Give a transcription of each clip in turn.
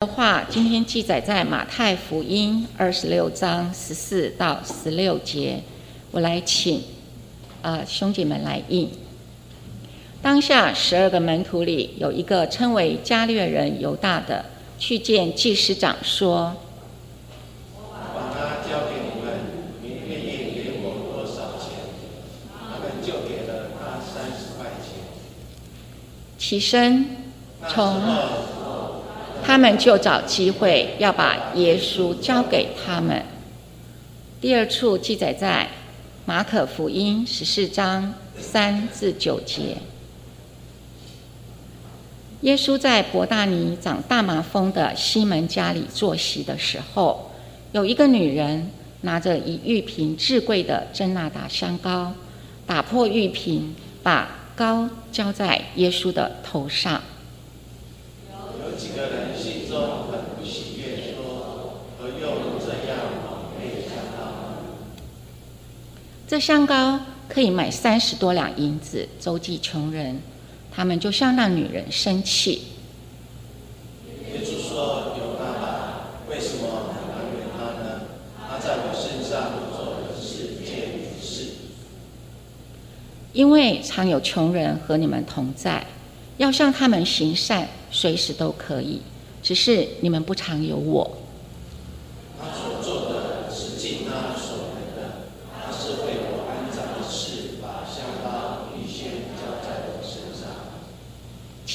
的话，今天记载在马太福音二十六章十四到十六节。我来请啊兄弟们来印。当下十二个门徒里有一个称为加略人犹大的，去见祭司长说：“把他交给你们，你愿意给我多少钱？”他们就给了他三十块钱。起身从。他们就找机会要把耶稣交给他们。第二处记载在马可福音十四章三至九节。耶稣在伯大尼长大麻风的西门家里坐席的时候，有一个女人拿着一玉瓶至贵的真纳达香膏，打破玉瓶，把膏浇在耶稣的头上。有几个人。这香膏可以买三十多两银子，周济穷人。他们就向那女人生气。耶稣说：“有爸爸，为什么埋怨他呢？他在我身上做的是件事。因为常有穷人和你们同在，要向他们行善，随时都可以。只是你们不常有我。”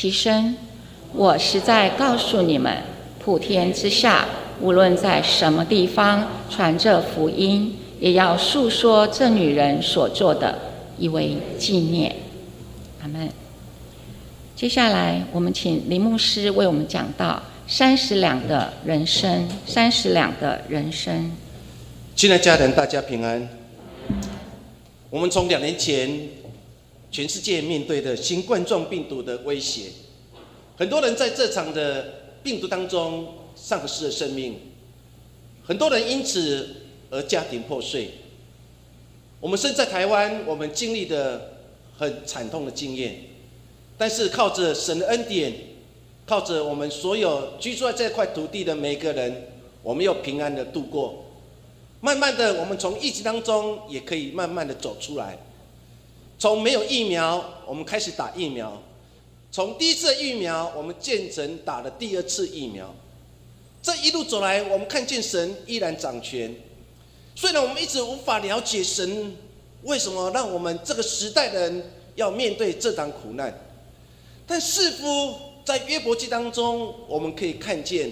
其身，我实在告诉你们，普天之下，无论在什么地方传这福音，也要诉说这女人所做的，以为纪念。阿门。接下来，我们请林牧师为我们讲到三十两的人生。三十两的人生。亲爱家人，大家平安。我们从两年前。全世界面对的新冠状病毒的威胁，很多人在这场的病毒当中丧失了生命，很多人因此而家庭破碎。我们身在台湾，我们经历的很惨痛的经验，但是靠着神的恩典，靠着我们所有居住在这块土地的每个人，我们又平安的度过。慢慢的，我们从疫情当中也可以慢慢的走出来。从没有疫苗，我们开始打疫苗；从第一次疫苗，我们建成打了第二次疫苗。这一路走来，我们看见神依然掌权。虽然我们一直无法了解神为什么让我们这个时代的人要面对这场苦难，但似乎在约伯记当中，我们可以看见，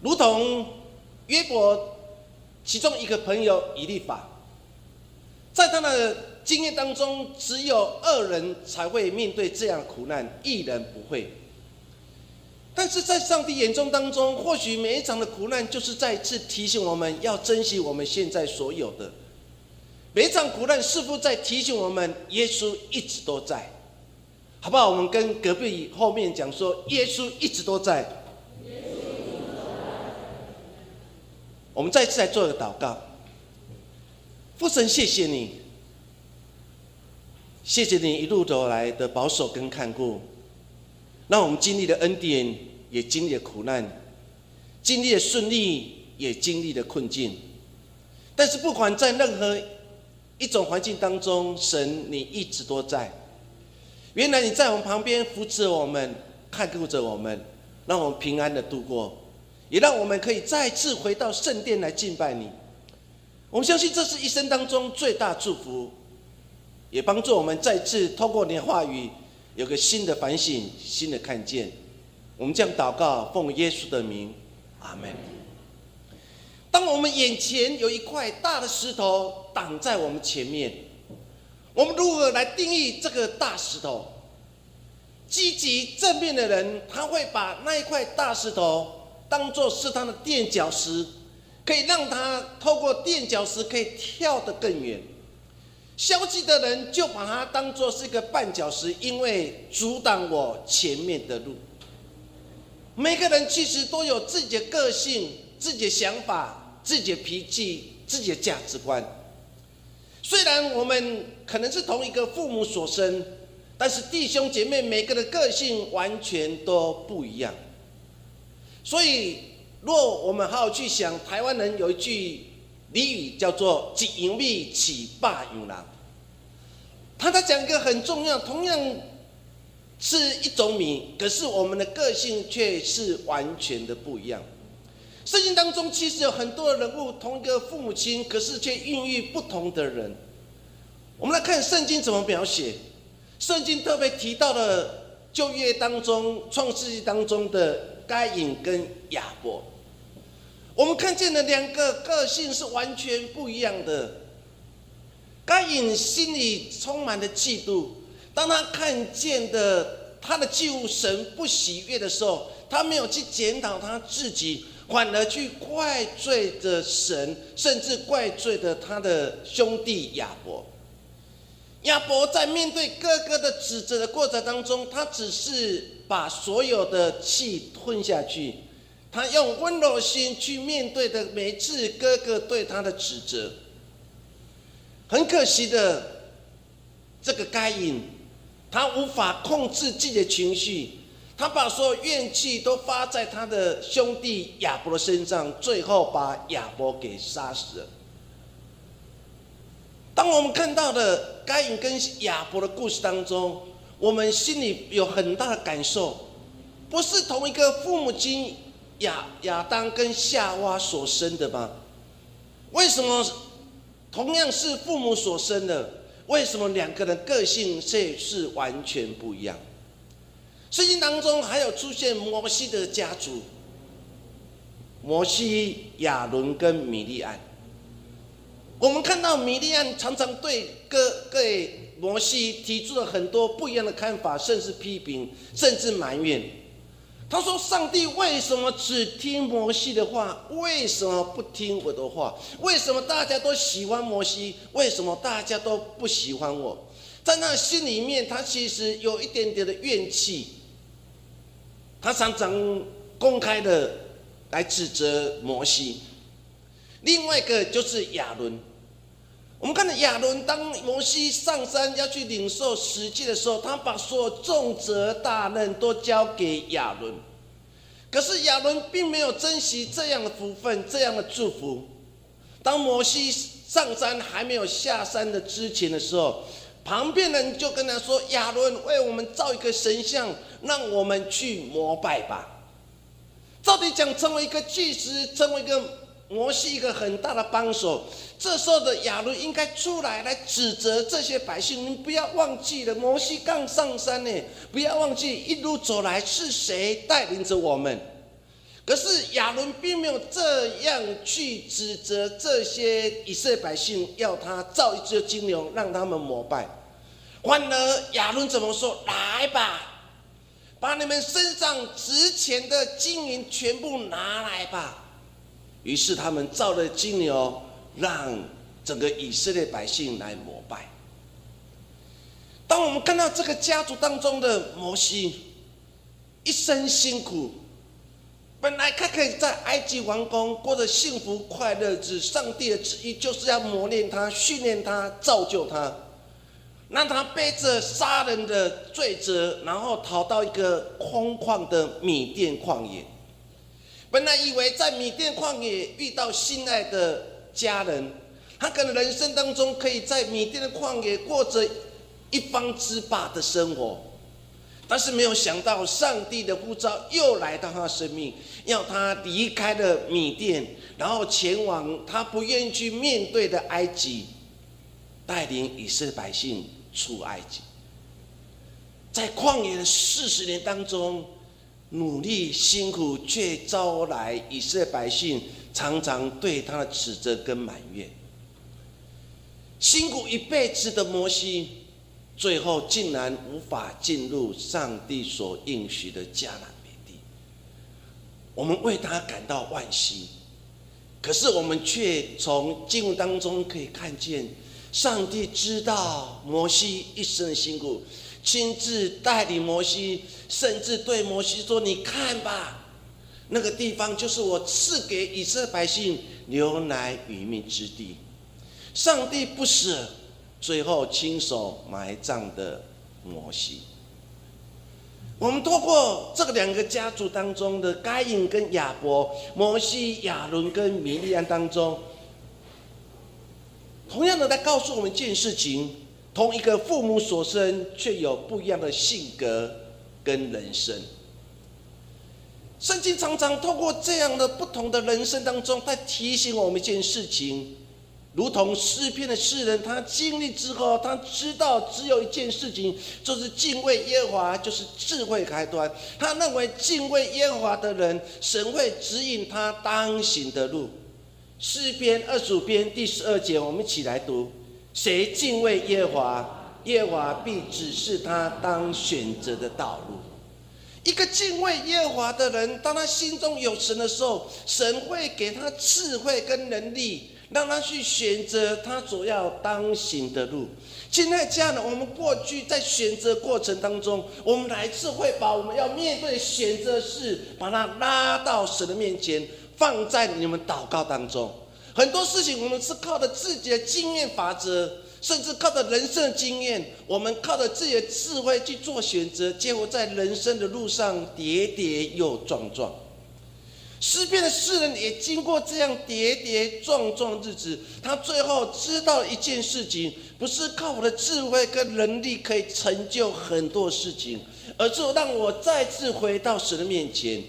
如同约伯其中一个朋友以利法，在他的。经验当中，只有恶人才会面对这样苦难，一人不会。但是在上帝眼中当中，或许每一场的苦难，就是再次提醒我们要珍惜我们现在所有的。每一场苦难似乎在提醒我们，耶稣一直都在，好不好？我们跟隔壁后面讲说，耶稣一直都在。我们再次来做一个祷告，父神，谢谢你。谢谢你一路走来的保守跟看顾，让我们经历了恩典，也经历了苦难，经历了顺利，也经历了困境。但是不管在任何一种环境当中，神你一直都在。原来你在我们旁边扶持我们，看顾着我们，让我们平安的度过，也让我们可以再次回到圣殿来敬拜你。我们相信这是一生当中最大祝福。也帮助我们再次透过你的话语，有个新的反省、新的看见。我们将祷告，奉耶稣的名，阿门。当我们眼前有一块大的石头挡在我们前面，我们如何来定义这个大石头？积极正面的人，他会把那一块大石头当做是他的垫脚石，可以让他透过垫脚石可以跳得更远。消极的人就把它当做是一个绊脚石，因为阻挡我前面的路。每个人其实都有自己的个性、自己的想法、自己的脾气、自己的价值观。虽然我们可能是同一个父母所生，但是弟兄姐妹每个的个性完全都不一样。所以，若我们好好去想，台湾人有一句俚语叫做“几营密起霸勇狼”，他在讲一个很重要，同样是一种米，可是我们的个性却是完全的不一样。圣经当中其实有很多人物，同一个父母亲，可是却孕育不同的人。我们来看圣经怎么描写。圣经特别提到了旧约当中、创世纪当中的该隐跟亚伯。我们看见了两个个性是完全不一样的。该隐心里充满了嫉妒，当他看见的他的祭物神不喜悦的时候，他没有去检讨他自己。反而去怪罪着神，甚至怪罪着他的兄弟亚伯。亚伯在面对哥哥的指责的过程当中，他只是把所有的气吞下去，他用温柔心去面对的每次哥哥对他的指责。很可惜的，这个该隐，他无法控制自己的情绪。他把所有怨气都发在他的兄弟亚伯的身上，最后把亚伯给杀死了。当我们看到的该隐跟亚伯的故事当中，我们心里有很大的感受，不是同一个父母亲亚亚当跟夏娃所生的吗？为什么同样是父母所生的，为什么两个人个性却是完全不一样？圣经当中还有出现摩西的家族，摩西、亚伦跟米利安。我们看到米利安常常对哥对摩西提出了很多不一样的看法，甚至批评，甚至埋怨。他说：“上帝为什么只听摩西的话？为什么不听我的话？为什么大家都喜欢摩西？为什么大家都不喜欢我？”在那心里面，他其实有一点点的怨气。他常常公开的来指责摩西。另外一个就是亚伦。我们看到亚伦当摩西上山要去领受实际的时候，他把所有重责大任都交给亚伦。可是亚伦并没有珍惜这样的福分，这样的祝福。当摩西上山还没有下山的之前的时候。旁边人就跟他说：“亚伦，为我们造一个神像，让我们去膜拜吧。”到底讲成为一个祭司，成为一个摩西一个很大的帮手。这时候的亚伦应该出来来指责这些百姓：“你不要忘记了，摩西刚上山呢，不要忘记一路走来是谁带领着我们。”可是亚伦并没有这样去指责这些以色列百姓，要他造一只金牛让他们膜拜。反而亚伦怎么说？来吧，把你们身上值钱的金银全部拿来吧。于是他们造了金牛，让整个以色列百姓来膜拜。当我们看到这个家族当中的摩西，一生辛苦。本来他可以在埃及王宫过着幸福快乐，日上帝的旨意就是要磨练他、训练他、造就他，让他背着杀人的罪责，然后逃到一个空旷的米甸旷野。本来以为在米甸旷野遇到心爱的家人，他可能人生当中可以在米甸的旷野过着一方之霸的生活。但是没有想到，上帝的呼召又来到他的生命，要他离开了米甸，然后前往他不愿意去面对的埃及，带领以色列百姓出埃及。在旷野的四十年当中，努力辛苦，却招来以色列百姓常常对他的指责跟埋怨。辛苦一辈子的摩西。最后竟然无法进入上帝所应许的迦南美地，我们为他感到惋惜。可是我们却从经文当中可以看见，上帝知道摩西一生的辛苦，亲自带领摩西，甚至对摩西说：“你看吧，那个地方就是我赐给以色列百姓牛奶与蜜之地。”上帝不舍。最后亲手埋葬的摩西，我们透过这个两个家族当中的该隐跟亚伯、摩西、亚伦跟米利安当中，同样的来告诉我们一件事情：同一个父母所生，却有不一样的性格跟人生。圣经常常透过这样的不同的人生当中，在提醒我们一件事情。如同诗篇的诗人，他经历之后，他知道只有一件事情，就是敬畏耶和华，就是智慧开端。他认为敬畏耶和华的人，神会指引他当行的路。诗篇二十五篇第十二节，我们一起来读：谁敬畏耶华，耶华必指示他当选择的道路。一个敬畏耶华的人，当他心中有神的时候，神会给他智慧跟能力。让他去选择他所要当行的路。现在这样的，我们过去在选择过程当中，我们来自会把我们要面对选择事，把它拉到神的面前，放在你们祷告当中。很多事情我们是靠着自己的经验法则，甚至靠着人生的经验，我们靠着自己的智慧去做选择，结果在人生的路上跌跌又撞撞。诗篇的诗人也经过这样跌跌撞撞日子，他最后知道一件事情：不是靠我的智慧跟能力可以成就很多事情，而是让我再次回到神的面前。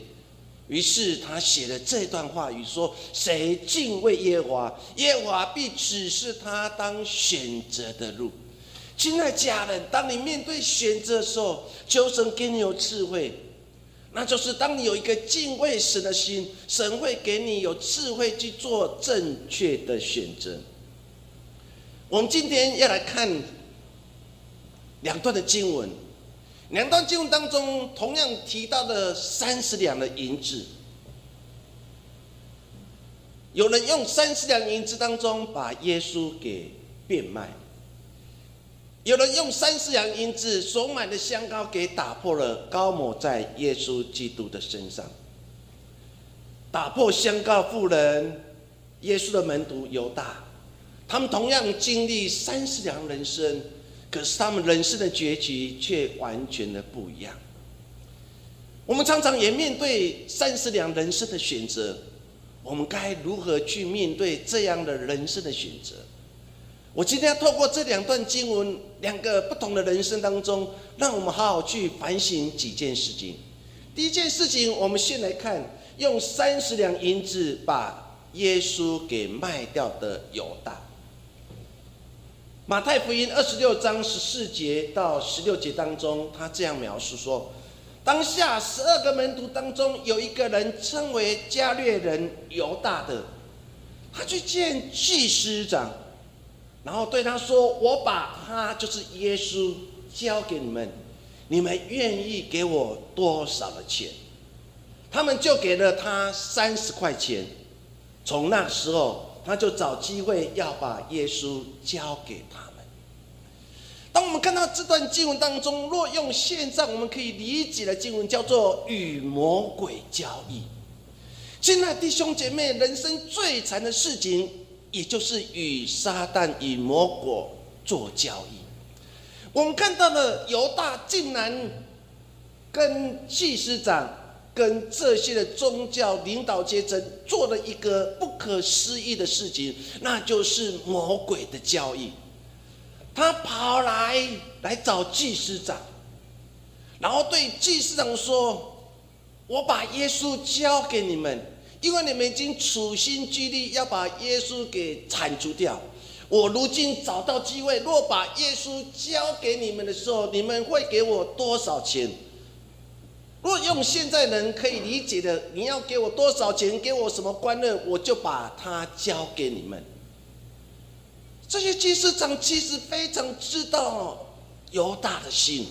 于是他写了这段话语说：“谁敬畏耶和华，耶和华必指示他当选择的路。”亲爱家人，当你面对选择的时候，求神给你有智慧。那就是当你有一个敬畏神的心，神会给你有智慧去做正确的选择。我们今天要来看两段的经文，两段经文当中同样提到的三十两的银子，有人用三十两银子当中把耶稣给变卖。有人用三十两银子所买的香膏给打破了，高抹在耶稣基督的身上。打破香膏妇人，耶稣的门徒犹大，他们同样经历三十两人生，可是他们人生的结局却完全的不一样。我们常常也面对三十两人生的选择，我们该如何去面对这样的人生的选择？我今天要透过这两段经文，两个不同的人生当中，让我们好好去反省几件事情。第一件事情，我们先来看用三十两银子把耶稣给卖掉的犹大。马太福音二十六章十四节到十六节当中，他这样描述说：当下十二个门徒当中，有一个人称为加略人犹大的，他去见祭司长。然后对他说：“我把他就是耶稣交给你们，你们愿意给我多少的钱？”他们就给了他三十块钱。从那时候，他就找机会要把耶稣交给他们。当我们看到这段经文当中，若用现在我们可以理解的经文，叫做与魔鬼交易。亲爱的弟兄姐妹，人生最惨的事情。也就是与撒旦、与魔鬼做交易。我们看到了犹大竟然跟祭司长、跟这些的宗教领导阶层做了一个不可思议的事情，那就是魔鬼的交易。他跑来来找祭司长，然后对祭司长说：“我把耶稣交给你们。”因为你们已经处心积虑要把耶稣给铲除掉，我如今找到机会，若把耶稣交给你们的时候，你们会给我多少钱？若用现在人可以理解的，你要给我多少钱，给我什么官任，我就把它交给你们。这些祭司长其实非常知道犹大的心，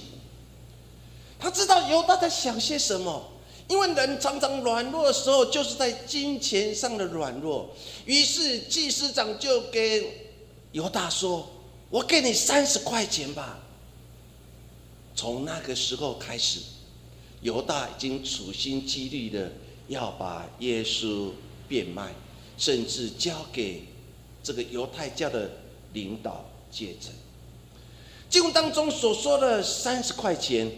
他知道犹大在想些什么。因为人常常软弱的时候，就是在金钱上的软弱。于是祭司长就给犹大说：“我给你三十块钱吧。”从那个时候开始，犹大已经处心积虑的要把耶稣变卖，甚至交给这个犹太教的领导阶层。经文当中所说的三十块钱。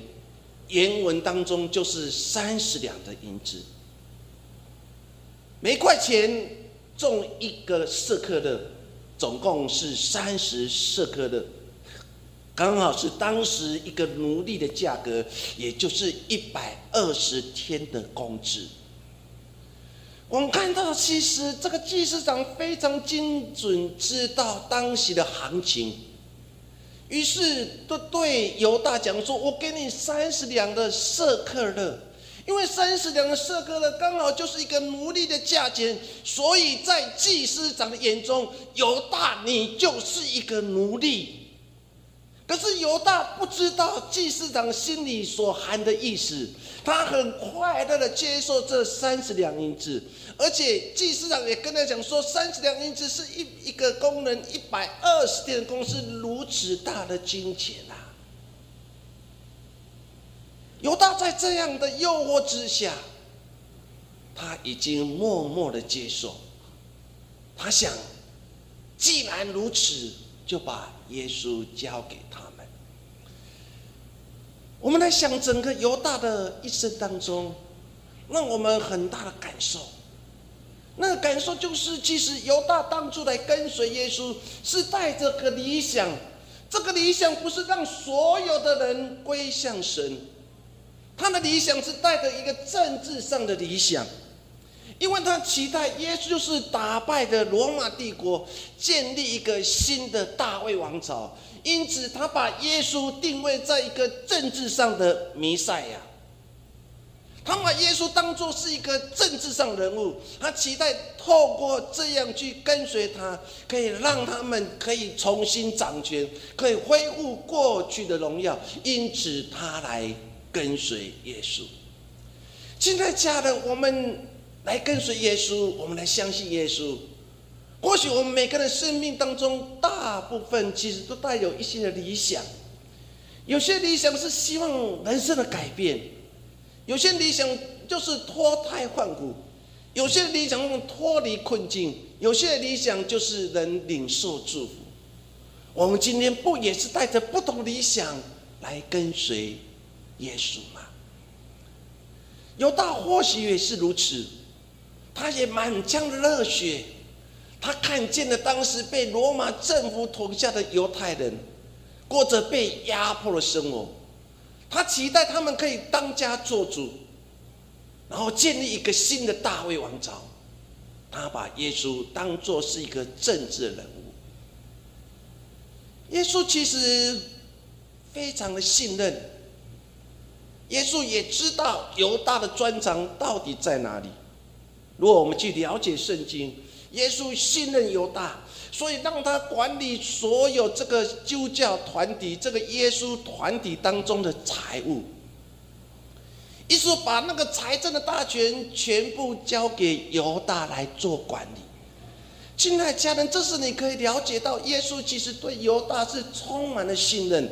原文当中就是三十两的银子，每块钱重一个色克勒，总共是三十色克勒，刚好是当时一个奴隶的价格，也就是一百二十天的工资。我们看到，其实这个祭司长非常精准知道当时的行情。于是，都对犹大讲说：“我给你三十两的色克勒，因为三十两的色克勒刚好就是一个奴隶的价钱，所以在祭司长的眼中，犹大你就是一个奴隶。可是犹大不知道祭司长心里所含的意思，他很快乐的接受这三十两银子。”而且祭司长也跟他讲说，三十两银子是一一个工人一百二十天的工资，如此大的金钱啊！犹大在这样的诱惑之下，他已经默默的接受。他想，既然如此，就把耶稣交给。我们来想整个犹大的一生当中，让我们很大的感受。那个感受就是，其实犹大当初来跟随耶稣，是带着个理想。这个理想不是让所有的人归向神，他的理想是带着一个政治上的理想，因为他期待耶稣就是打败的罗马帝国，建立一个新的大卫王朝。因此，他把耶稣定位在一个政治上的弥赛亚。他把耶稣当作是一个政治上人物，他期待透过这样去跟随他，可以让他们可以重新掌权，可以恢复过去的荣耀。因此，他来跟随耶稣。现在，家人，我们来跟随耶稣，我们来相信耶稣。或许我们每个人生命当中，大部分其实都带有一些的理想，有些理想是希望人生的改变。有些理想就是脱胎换骨，有些理想脱离困境，有些理想就是能领受祝福。我们今天不也是带着不同理想来跟随耶稣吗？犹大或许也是如此，他也满腔的热血，他看见了当时被罗马政府统下的犹太人过着被压迫的生活。他期待他们可以当家做主，然后建立一个新的大卫王朝。他把耶稣当作是一个政治人物。耶稣其实非常的信任，耶稣也知道犹大的专长到底在哪里。如果我们去了解圣经，耶稣信任犹大。所以让他管理所有这个旧教团体、这个耶稣团体当中的财务，一说把那个财政的大权全部交给犹大来做管理。亲爱家人，这是你可以了解到，耶稣其实对犹大是充满了信任。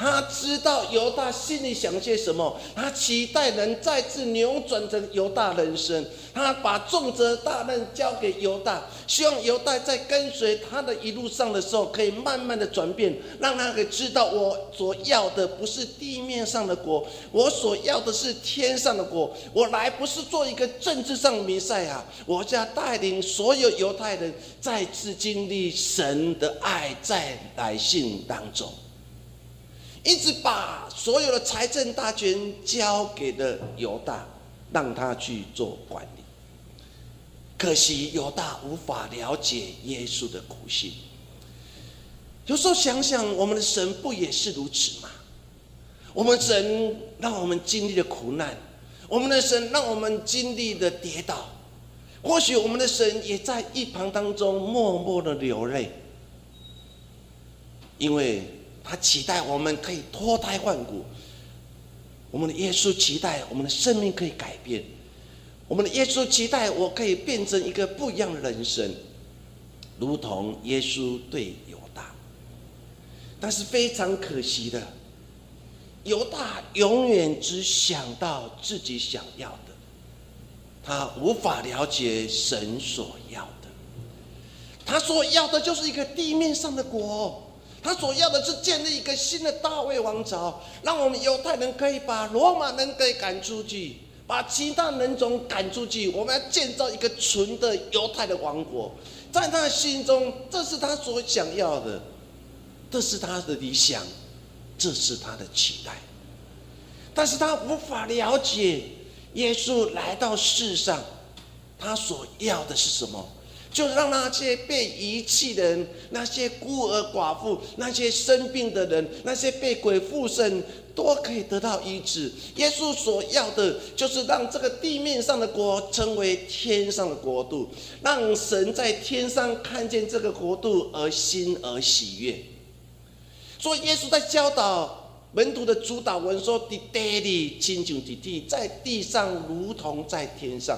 他知道犹大心里想些什么，他期待能再次扭转成犹大人生。他把重责大任交给犹大，希望犹大在跟随他的一路上的时候，可以慢慢的转变，让他可以知道，我所要的不是地面上的国，我所要的是天上的国。我来不是做一个政治上的弥赛亚，我要带领所有犹太人再次经历神的爱在百姓当中。一直把所有的财政大权交给了犹大，让他去做管理。可惜犹大无法了解耶稣的苦心。有时候想想，我们的神不也是如此吗？我们神让我们经历了苦难，我们的神让我们经历了跌倒。或许我们的神也在一旁当中默默的流泪，因为。他期待我们可以脱胎换骨，我们的耶稣期待我们的生命可以改变，我们的耶稣期待我可以变成一个不一样的人生，如同耶稣对犹大。但是非常可惜的，犹大永远只想到自己想要的，他无法了解神所要的，他所要的就是一个地面上的国。他所要的是建立一个新的大卫王朝，让我们犹太人可以把罗马人给赶出去，把其他人种赶出去。我们要建造一个纯的犹太的王国，在他的心中，这是他所想要的，这是他的理想，这是他的期待。但是他无法了解耶稣来到世上，他所要的是什么？就让那些被遗弃的人、那些孤儿寡妇、那些生病的人、那些被鬼附身，都可以得到医治。耶稣所要的，就是让这个地面上的国成为天上的国度，让神在天上看见这个国度而心而喜悦。所以，耶稣在教导门徒的主导文说：“的爹地亲像的地，在地上如同在天上。”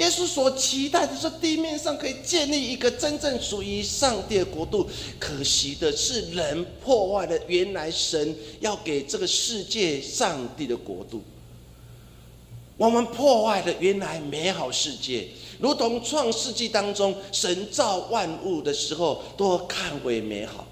耶稣所期待的是地面上可以建立一个真正属于上帝的国度，可惜的是人破坏了原来神要给这个世界上帝的国度。我们破坏了原来美好世界，如同创世纪当中神造万物的时候都看为美好。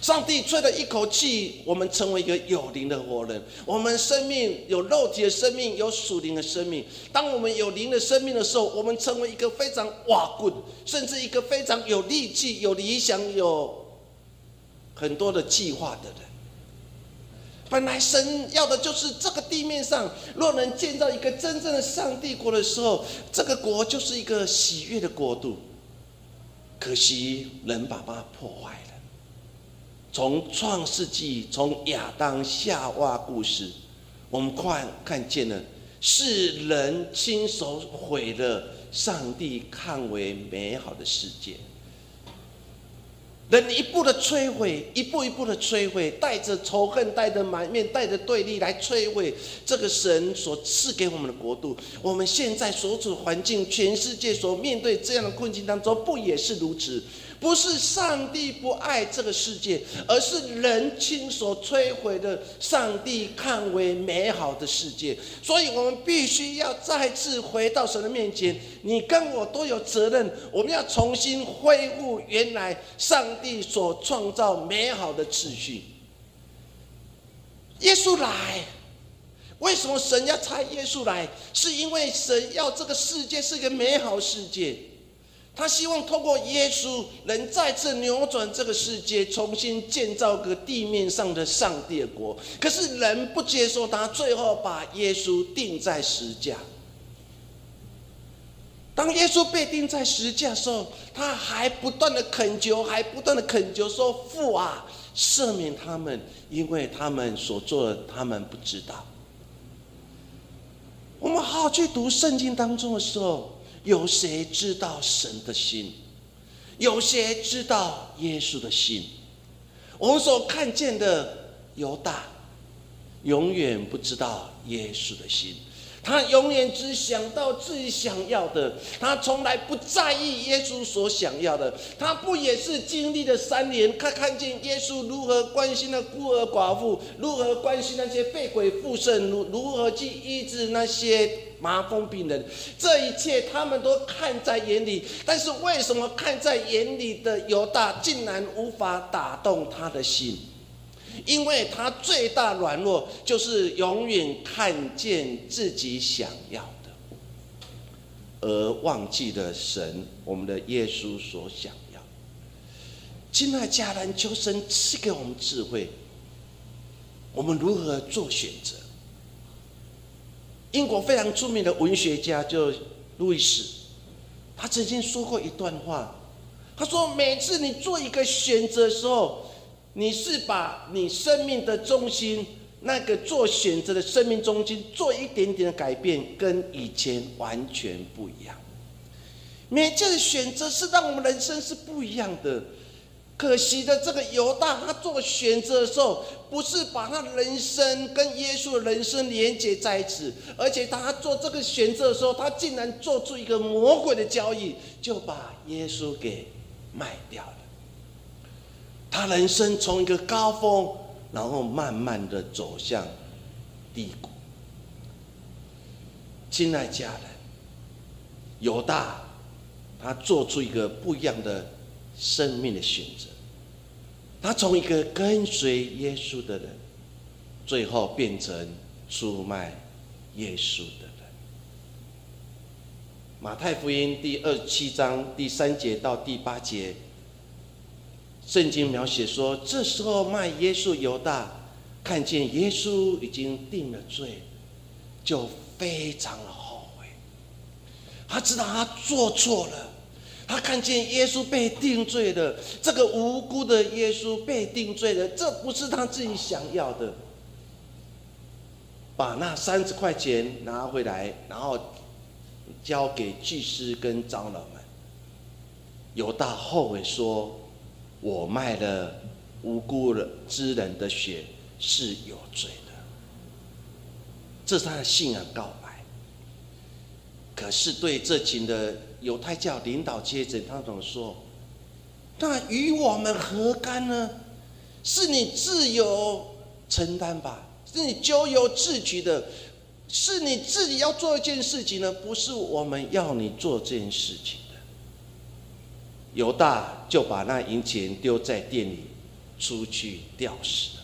上帝吹了一口气，我们成为一个有灵的活人。我们生命有肉体的生命，有属灵的生命。当我们有灵的生命的时候，我们成为一个非常瓦棍，甚至一个非常有力气、有理想、有很多的计划的人。本来神要的就是这个地面上，若能建造一个真正的上帝国的时候，这个国就是一个喜悦的国度。可惜人把它破坏了。从创世纪，从亚当夏娃故事，我们看看见了，是人亲手毁了上帝看为美好的世界。人一步的摧毁，一步一步的摧毁，带着仇恨，带着埋怨，带着对立来摧毁这个神所赐给我们的国度。我们现在所处环境，全世界所面对这样的困境当中，不也是如此？不是上帝不爱这个世界，而是人亲手摧毁的上帝看为美好的世界。所以，我们必须要再次回到神的面前。你跟我都有责任，我们要重新恢复原来上帝所创造美好的秩序。耶稣来，为什么神要差耶稣来？是因为神要这个世界是一个美好世界。他希望通过耶稣，能再次扭转这个世界，重新建造个地面上的上帝国。可是人不接受他，最后把耶稣钉在石架。当耶稣被钉在石架的时候，他还不断的恳求，还不断的恳求说：“父啊，赦免他们，因为他们所做的，他们不知道。”我们好好去读圣经当中的时候。有谁知道神的心？有谁知道耶稣的心？我们所看见的犹大，永远不知道耶稣的心。他永远只想到自己想要的，他从来不在意耶稣所想要的。他不也是经历了三年，他看见耶稣如何关心那孤儿寡妇，如何关心那些被鬼附身，如如何去医治那些麻风病人，这一切他们都看在眼里。但是为什么看在眼里的犹大，竟然无法打动他的心？因为他最大软弱，就是永远看见自己想要的，而忘记了神，我们的耶稣所想要。亲爱家人，求神赐给我们智慧，我们如何做选择？英国非常著名的文学家就路易斯，他曾经说过一段话，他说：“每次你做一个选择的时候。”你是把你生命的中心，那个做选择的生命中心，做一点点的改变，跟以前完全不一样。每次的选择是让我们人生是不一样的。可惜的，这个犹大他做选择的时候，不是把他人生跟耶稣的人生连接在一起，而且他做这个选择的时候，他竟然做出一个魔鬼的交易，就把耶稣给卖掉了。他人生从一个高峰，然后慢慢的走向低谷。亲爱家人，犹大他做出一个不一样的生命的选择。他从一个跟随耶稣的人，最后变成出卖耶稣的人。马太福音第二十七章第三节到第八节，圣经描写说，这时候卖耶稣犹大看见耶稣已经定了罪，就非常的后悔。他知道他做错了，他看见耶稣被定罪了，这个无辜的耶稣被定罪了，这不是他自己想要的。把那三十块钱拿回来，然后。交给祭司跟长老们。犹大后悔说：“我卖了无辜的之人的血是有罪的。”这是他的信仰告白。可是对这群的犹太教领导阶层，他怎么说？那与我们何干呢？是你自由承担吧，是你咎由自取的。是你自己要做一件事情呢，不是我们要你做这件事情。犹大就把那银钱丢在店里，出去吊死了。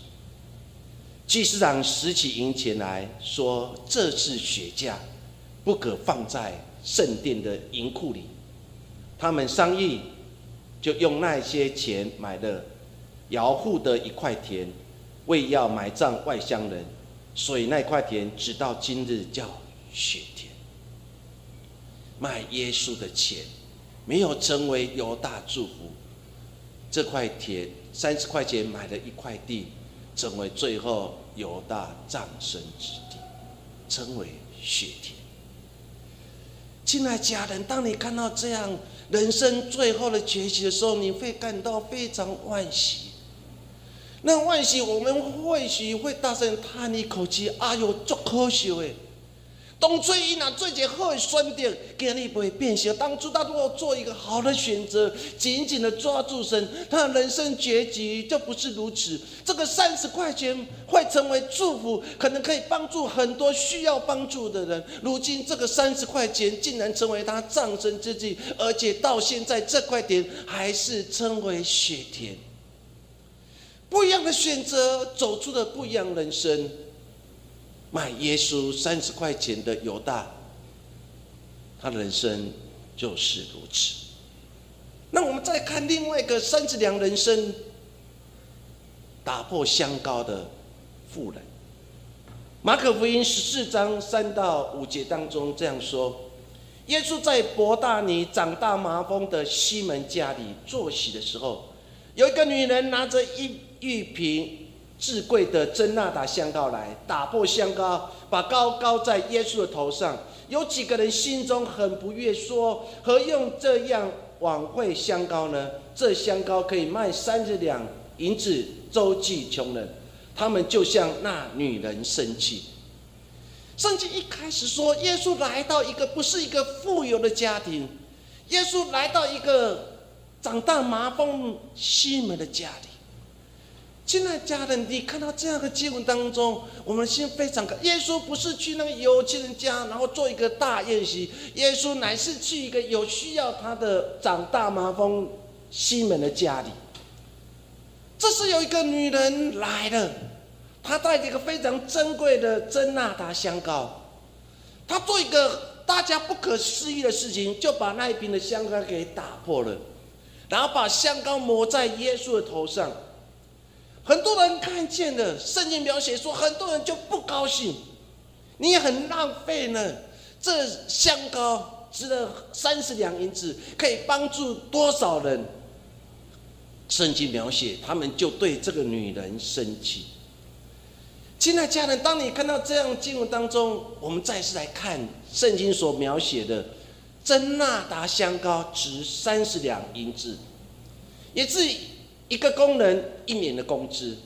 祭司长拾起银钱来说：“这是血价，不可放在圣殿的银库里。”他们商议，就用那些钱买了姚户的一块田，为要埋葬外乡人。所以那块田直到今日叫雪田。卖耶稣的钱没有成为犹大祝福，这块田三十块钱买了一块地，成为最后犹大葬身之地，称为血田。亲爱家人，当你看到这样人生最后的结局的时候，你会感到非常惋惜。那惋惜，我们或许会大声叹一口气：“哎呦，足可惜的！当初伊若做一个好的选择，今日不会变形。当初他如果做一个好的选择，紧紧的抓住神，他的人生结局就不是如此。这个三十块钱会成为祝福，可能可以帮助很多需要帮助的人。如今这个三十块钱竟然成为他葬身之地，而且到现在这块田还是称为血田。”不一样的选择，走出了不一样人生。卖耶稣三十块钱的犹大，他的人生就是如此。那我们再看另外一个三十两人生，打破香膏的妇人。马可福音十四章三到五节当中这样说：耶稣在伯大尼长大麻风的西门家里坐席的时候，有一个女人拿着一。玉瓶至贵的真纳达香膏来打破香膏，把膏膏在耶稣的头上。有几个人心中很不悦，说：何用这样晚会香膏呢？这香膏可以卖三十两银子，周济穷人。他们就向那女人生气。圣经一开始说，耶稣来到一个不是一个富有的家庭，耶稣来到一个长大麻风西门的家里。亲爱的家人，你看到这样的经文当中，我们心非常感。耶稣不是去那个有钱人家，然后做一个大宴席。耶稣乃是去一个有需要他的长大麻风西门的家里。这是有一个女人来了，她带着一个非常珍贵的真纳达香膏。她做一个大家不可思议的事情，就把那一瓶的香膏给打破了，然后把香膏抹在耶稣的头上。很多人看见了圣经描写说，很多人就不高兴，你也很浪费呢。这香膏值了三十两银子，可以帮助多少人？圣经描写，他们就对这个女人生气。亲爱家人，当你看到这样经文当中，我们再次来看圣经所描写的真纳达香膏值三十两银子，也是。一个工人一年的工资。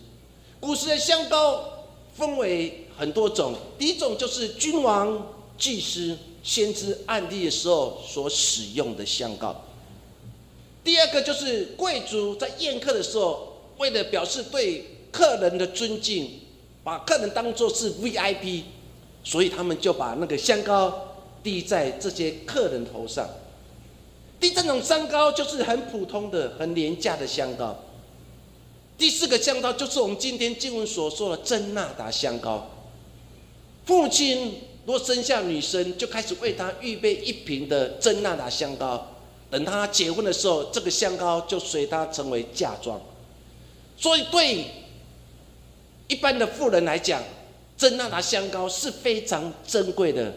古时的香膏分为很多种，第一种就是君王、祭司、先知案例的时候所使用的香膏。第二个就是贵族在宴客的时候，为了表示对客人的尊敬，把客人当作是 VIP，所以他们就把那个香膏滴在这些客人头上。第三种香膏就是很普通的、很廉价的香膏。第四个香膏就是我们今天经文所说的真纳达香膏。父亲若生下女生，就开始为她预备一瓶的真纳达香膏。等她结婚的时候，这个香膏就随她成为嫁妆。所以对一般的妇人来讲，真纳达香膏是非常珍贵的。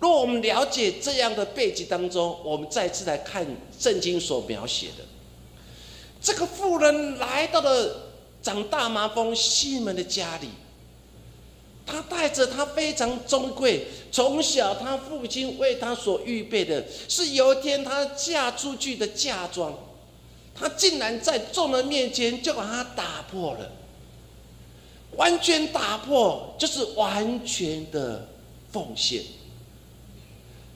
若我们了解这样的背景当中，我们再次来看圣经所描写的。这个妇人来到了长大麻风西门的家里，他带着他非常尊贵，从小他父亲为他所预备的，是有一天他嫁出去的嫁妆，他竟然在众人面前就把它打破了，完全打破，就是完全的奉献。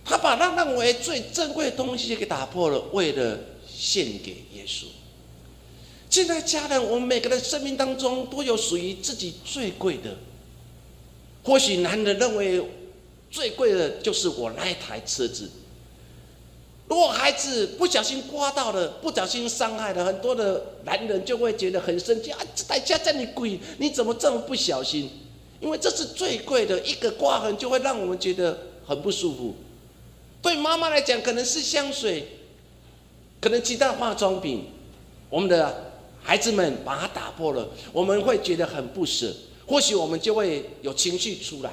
他把他认为最珍贵的东西给打破了，为了献给耶稣。现在家人，我们每个人生命当中都有属于自己最贵的。或许男人认为最贵的就是我那一台车子。如果孩子不小心刮到了，不小心伤害了，很多的男人就会觉得很生气啊！这台车这么贵，你怎么这么不小心？因为这是最贵的，一个刮痕就会让我们觉得很不舒服。对妈妈来讲，可能是香水，可能其他化妆品，我们的。孩子们把它打破了，我们会觉得很不舍，或许我们就会有情绪出来。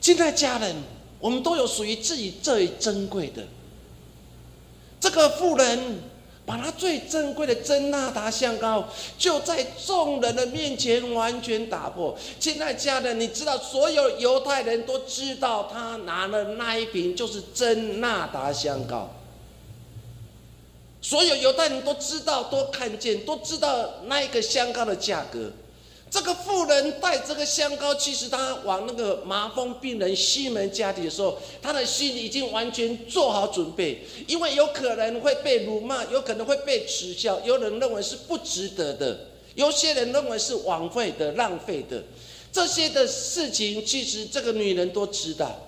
现在家人，我们都有属于自己最珍贵的。这个妇人把她最珍贵的真纳达香膏，就在众人的面前完全打破。现在家人，你知道，所有犹太人都知道，他拿了那一瓶就是真纳达香膏。所有犹太人都知道，都看见，都知道那一个香膏的价格。这个妇人带这个香膏，其实他往那个麻风病人西门家里的时候，他的心已经完全做好准备，因为有可能会被辱骂，有可能会被耻笑，有人认为是不值得的，有些人认为是枉费的、浪费的。这些的事情，其实这个女人都知道。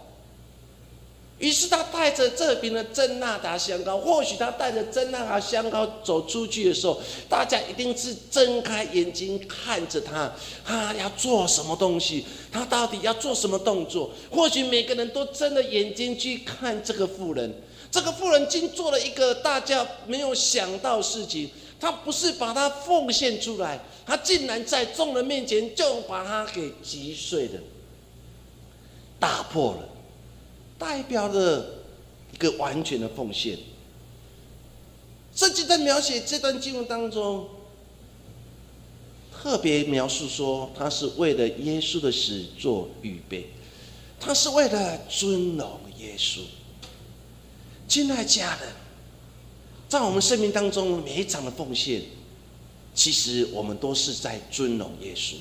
于是他带着这瓶的真纳达香膏，或许他带着真纳达香膏走出去的时候，大家一定是睁开眼睛看着他，他要做什么东西，他到底要做什么动作？或许每个人都睁着眼睛去看这个妇人，这个妇人竟做了一个大家没有想到事情，他不是把它奉献出来，他竟然在众人面前就把它给击碎了，打破了。代表了一个完全的奉献。圣经在描写这段经文当中，特别描述说，他是为了耶稣的死做预备，他是为了尊荣耶稣。亲爱家人，在我们生命当中每一场的奉献，其实我们都是在尊荣耶稣。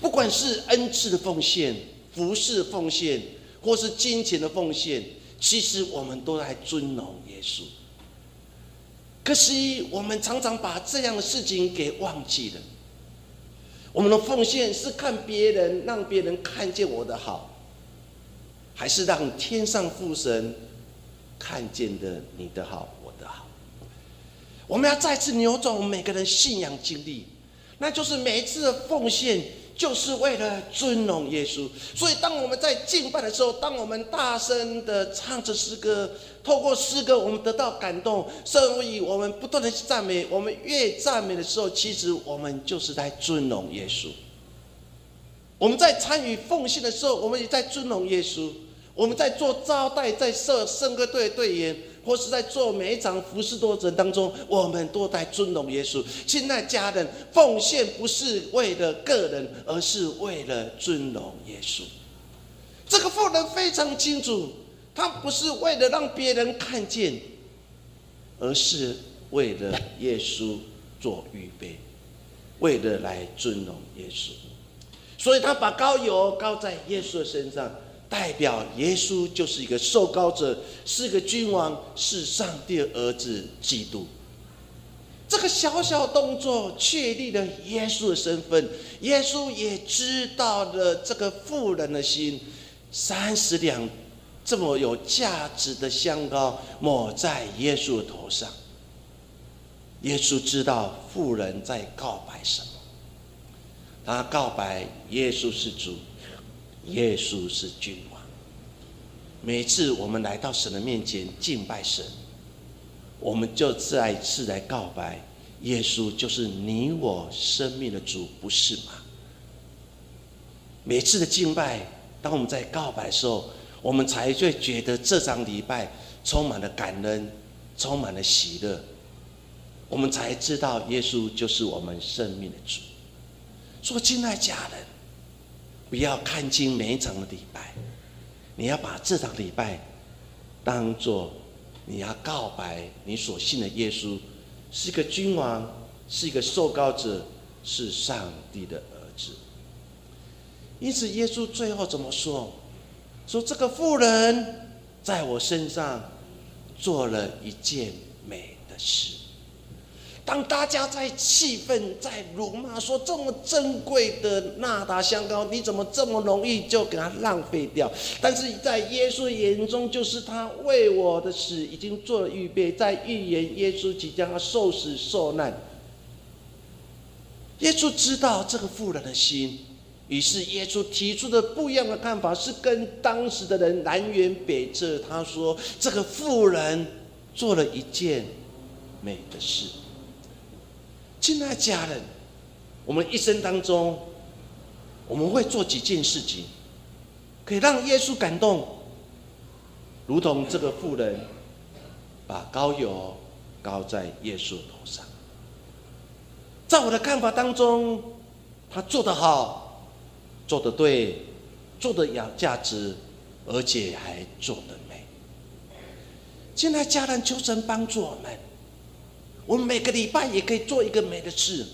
不管是恩赐的奉献、服侍奉献。或是金钱的奉献，其实我们都在尊荣耶稣。可惜我们常常把这样的事情给忘记了。我们的奉献是看别人，让别人看见我的好，还是让天上父神看见的你的好，我的好？我们要再次扭转我们每个人信仰经历，那就是每一次的奉献。就是为了尊荣耶稣，所以当我们在敬拜的时候，当我们大声的唱着诗歌，透过诗歌，我们得到感动，所以我们不断的赞美，我们越赞美的时候，其实我们就是在尊荣耶稣。我们在参与奉献的时候，我们也在尊荣耶稣。我们在做招待，在设圣歌队队员。或是在做每一场服侍过程当中，我们都在尊荣耶稣。亲爱家人，奉献不是为了个人，而是为了尊荣耶稣。这个妇人非常清楚，他不是为了让别人看见，而是为了耶稣做预备，为了来尊荣耶稣。所以他把膏油膏在耶稣的身上。代表耶稣就是一个受膏者，是个君王，是上帝的儿子，基督。这个小小动作确立了耶稣的身份，耶稣也知道了这个妇人的心。三十两这么有价值的香膏抹在耶稣的头上，耶稣知道妇人在告白什么，他告白耶稣是主，耶稣是君王。每次我们来到神的面前敬拜神，我们就再一次来告白耶稣就是你我生命的主，不是吗？每次的敬拜，当我们在告白的时候，我们才会觉得这场礼拜充满了感恩，充满了喜乐。我们才知道耶稣就是我们生命的主。说，亲爱家人，不要看清每一场的礼拜，你要把这场礼拜当做你要告白你所信的耶稣是一个君王，是一个受膏者，是上帝的儿子。因此，耶稣最后怎么说？说这个妇人在我身上做了一件美的事。当大家在气愤、在辱骂，说这么珍贵的纳达香膏，你怎么这么容易就给它浪费掉？但是在耶稣眼中，就是他为我的死已经做了预备，在预言耶稣即将要受死受难。耶稣知道这个妇人的心，于是耶稣提出的不一样的看法，是跟当时的人南辕北辙。他说：“这个妇人做了一件美的事。”亲爱的家人，我们一生当中，我们会做几件事情，可以让耶稣感动，如同这个妇人把膏油膏在耶稣头上。在我的看法当中，他做得好，做得对，做得有价值，而且还做得美。亲爱家人求神帮助我们。我们每个礼拜也可以做一个美的事。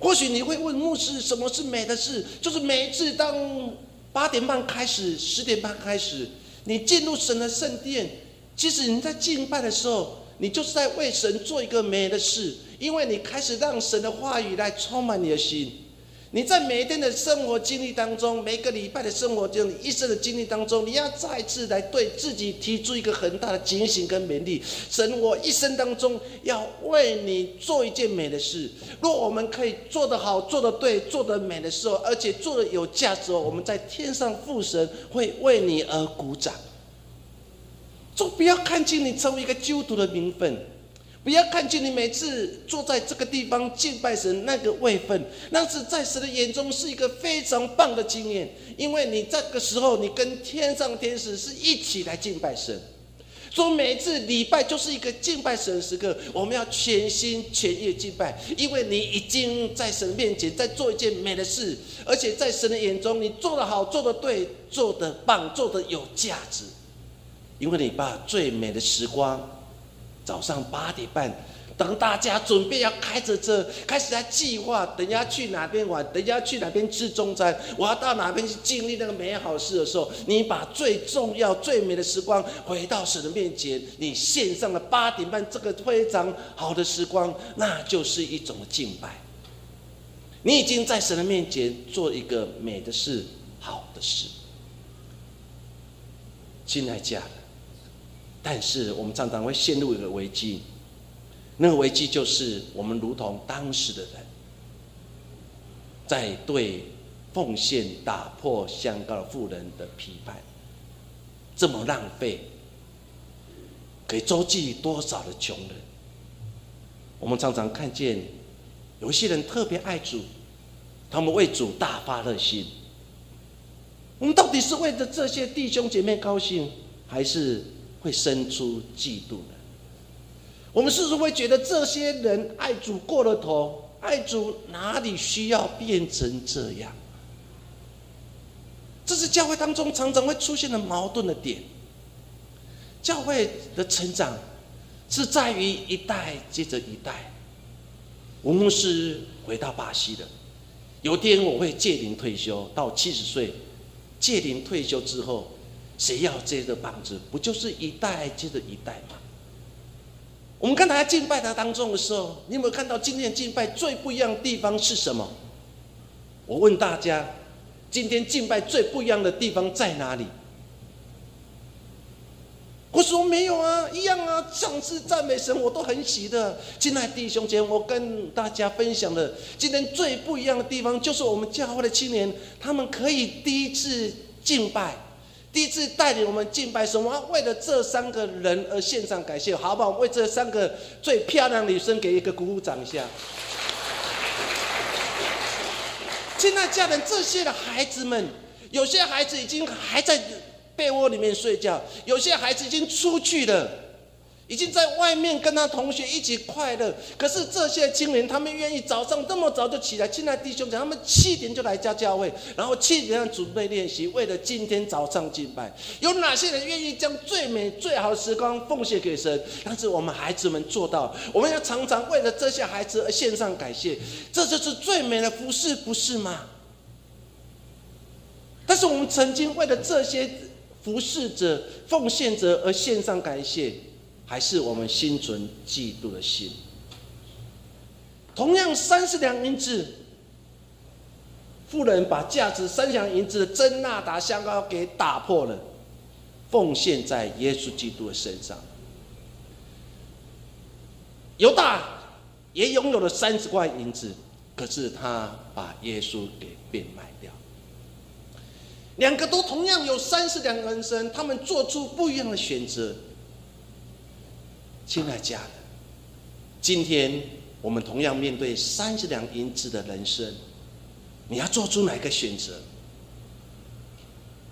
或许你会问牧师，什么是美的事？就是每一次当八点半开始、十点半开始，你进入神的圣殿，其实你在敬拜的时候，你就是在为神做一个美的事，因为你开始让神的话语来充满你的心。你在每一天的生活经历当中，每个礼拜的生活就，你一生的经历当中，你要再次来对自己提出一个很大的警醒跟勉励。神，我一生当中要为你做一件美的事。若我们可以做得好、做得对、做得美的时候，而且做得有价值哦，我们在天上父神会为你而鼓掌。就不要看清你成为一个基督徒的名分。不要看见你每次坐在这个地方敬拜神那个位分，那是在神的眼中是一个非常棒的经验，因为你这个时候你跟天上天使是一起来敬拜神，所以每次礼拜就是一个敬拜神的时刻，我们要全心全意敬拜，因为你已经在神面前在做一件美的事，而且在神的眼中你做得好、做得对、做得棒、做得有价值，因为你把最美的时光。早上八点半，等大家准备要开着车，开始来计划，等下去哪边玩，等下去哪边吃中餐，我要到哪边去经历那个美好事的时候，你把最重要、最美的时光回到神的面前，你献上了八点半这个非常好的时光，那就是一种敬拜。你已经在神的面前做一个美的事、好的事，亲爱家人。但是我们常常会陷入一个危机，那个危机就是我们如同当时的人，在对奉献打破香膏的富人的批判，这么浪费，给周济多少的穷人？我们常常看见有些人特别爱主，他们为主大发热心。我们到底是为着这些弟兄姐妹高兴，还是？会生出嫉妒的。我们是不是会觉得这些人爱主过了头？爱主哪里需要变成这样？这是教会当中常常会出现的矛盾的点。教会的成长是在于一代接着一代。我们是回到巴西的，有天我会借龄退休，到七十岁，借龄退休之后。谁要接着棒子，不就是一代接着一代吗？我们刚才敬拜他当中的时候，你有没有看到今天敬拜最不一样的地方是什么？我问大家，今天敬拜最不一样的地方在哪里？我说没有啊，一样啊。上次赞美神，我都很喜的。亲爱弟兄姐妹，我跟大家分享的，今天最不一样的地方，就是我们教会的青年，他们可以第一次敬拜，第一次带领我们敬拜神。我要为了这三个人而献上感谢，好不好？为这三个最漂亮女生给一个鼓鼓掌一下。亲爱家人，这些的孩子们，有些孩子已经还在。被窝里面睡觉，有些孩子已经出去了，已经在外面跟他同学一起快乐。可是这些青年，他们愿意早上这么早就起来，亲爱弟兄讲，他们七点就来家教会，然后七点准备练习，为了今天早上敬拜。有哪些人愿意将最美最好的时光奉献给神？但是我们孩子们做到，我们要常常为了这些孩子而献上感谢，这就是最美的服饰，不是吗？但是我们曾经为了这些。服侍者、奉献者而献上感谢，还是我们心存嫉妒的心？同样三十两银子，富人把价值三两银子的真纳达香膏给打破了，奉献在耶稣基督的身上。犹大也拥有了三十块银子，可是他把耶稣给变卖掉。两个都同样有三十两人生，他们做出不一样的选择。亲爱家人，今天我们同样面对三十两银子的人生，你要做出哪个选择？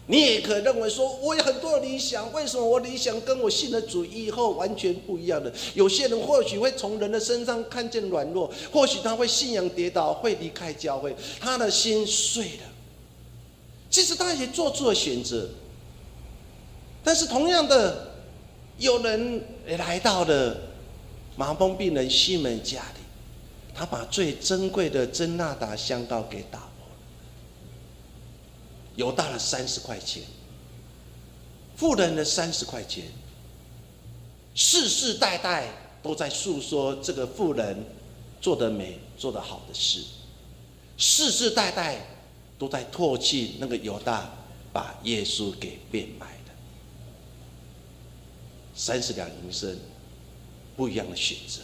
你也可认为说，我有很多理想，为什么我理想跟我信了主义以后完全不一样的？有些人或许会从人的身上看见软弱，或许他会信仰跌倒，会离开教会，他的心碎了。其实他也做出了选择，但是同样的，有人来到了麻风病人西门家里，他把最珍贵的真纳达香膏给打破了，犹大了三十块钱，富人的三十块钱，世世代代都在诉说这个富人做的美、做的好的事，世世代代。都在唾弃那个犹大把耶稣给变卖三十两银生，不一样的选择。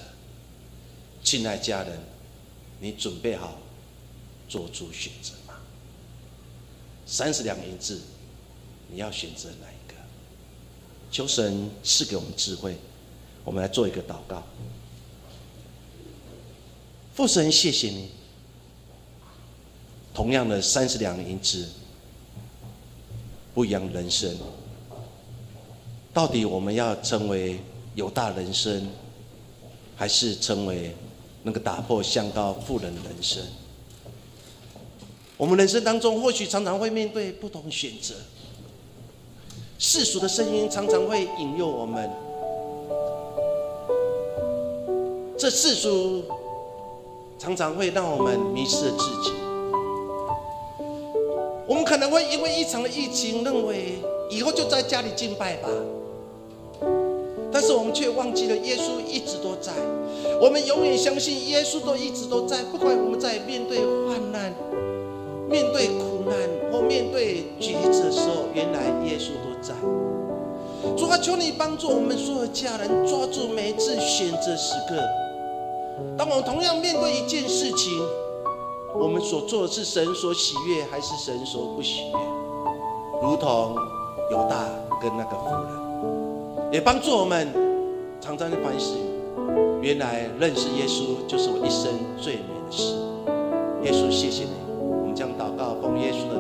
亲爱家人，你准备好做出选择吗？三十两银子，你要选择哪一个？求神赐给我们智慧，我们来做一个祷告。父神，谢谢你。同样的三十两银子，不一样人生。到底我们要成为有大人生，还是成为那个打破香膏富人的人生？我们人生当中，或许常常会面对不同选择。世俗的声音常常会引诱我们，这世俗常常会让我们迷失了自己。我们可能会因为一场的疫情，认为以后就在家里敬拜吧。但是我们却忘记了耶稣一直都在。我们永远相信耶稣都一直都在，不管我们在面对患难、面对苦难或面对抉择的时候，原来耶稣都在。主啊，求你帮助我们所有家人抓住每一次选择时刻。当我们同样面对一件事情。我们所做的是神所喜悦，还是神所不喜悦？如同犹大跟那个妇人，也帮助我们常常的反省。原来认识耶稣就是我一生最美的事。耶稣，谢谢你。我们将祷告奉耶稣的。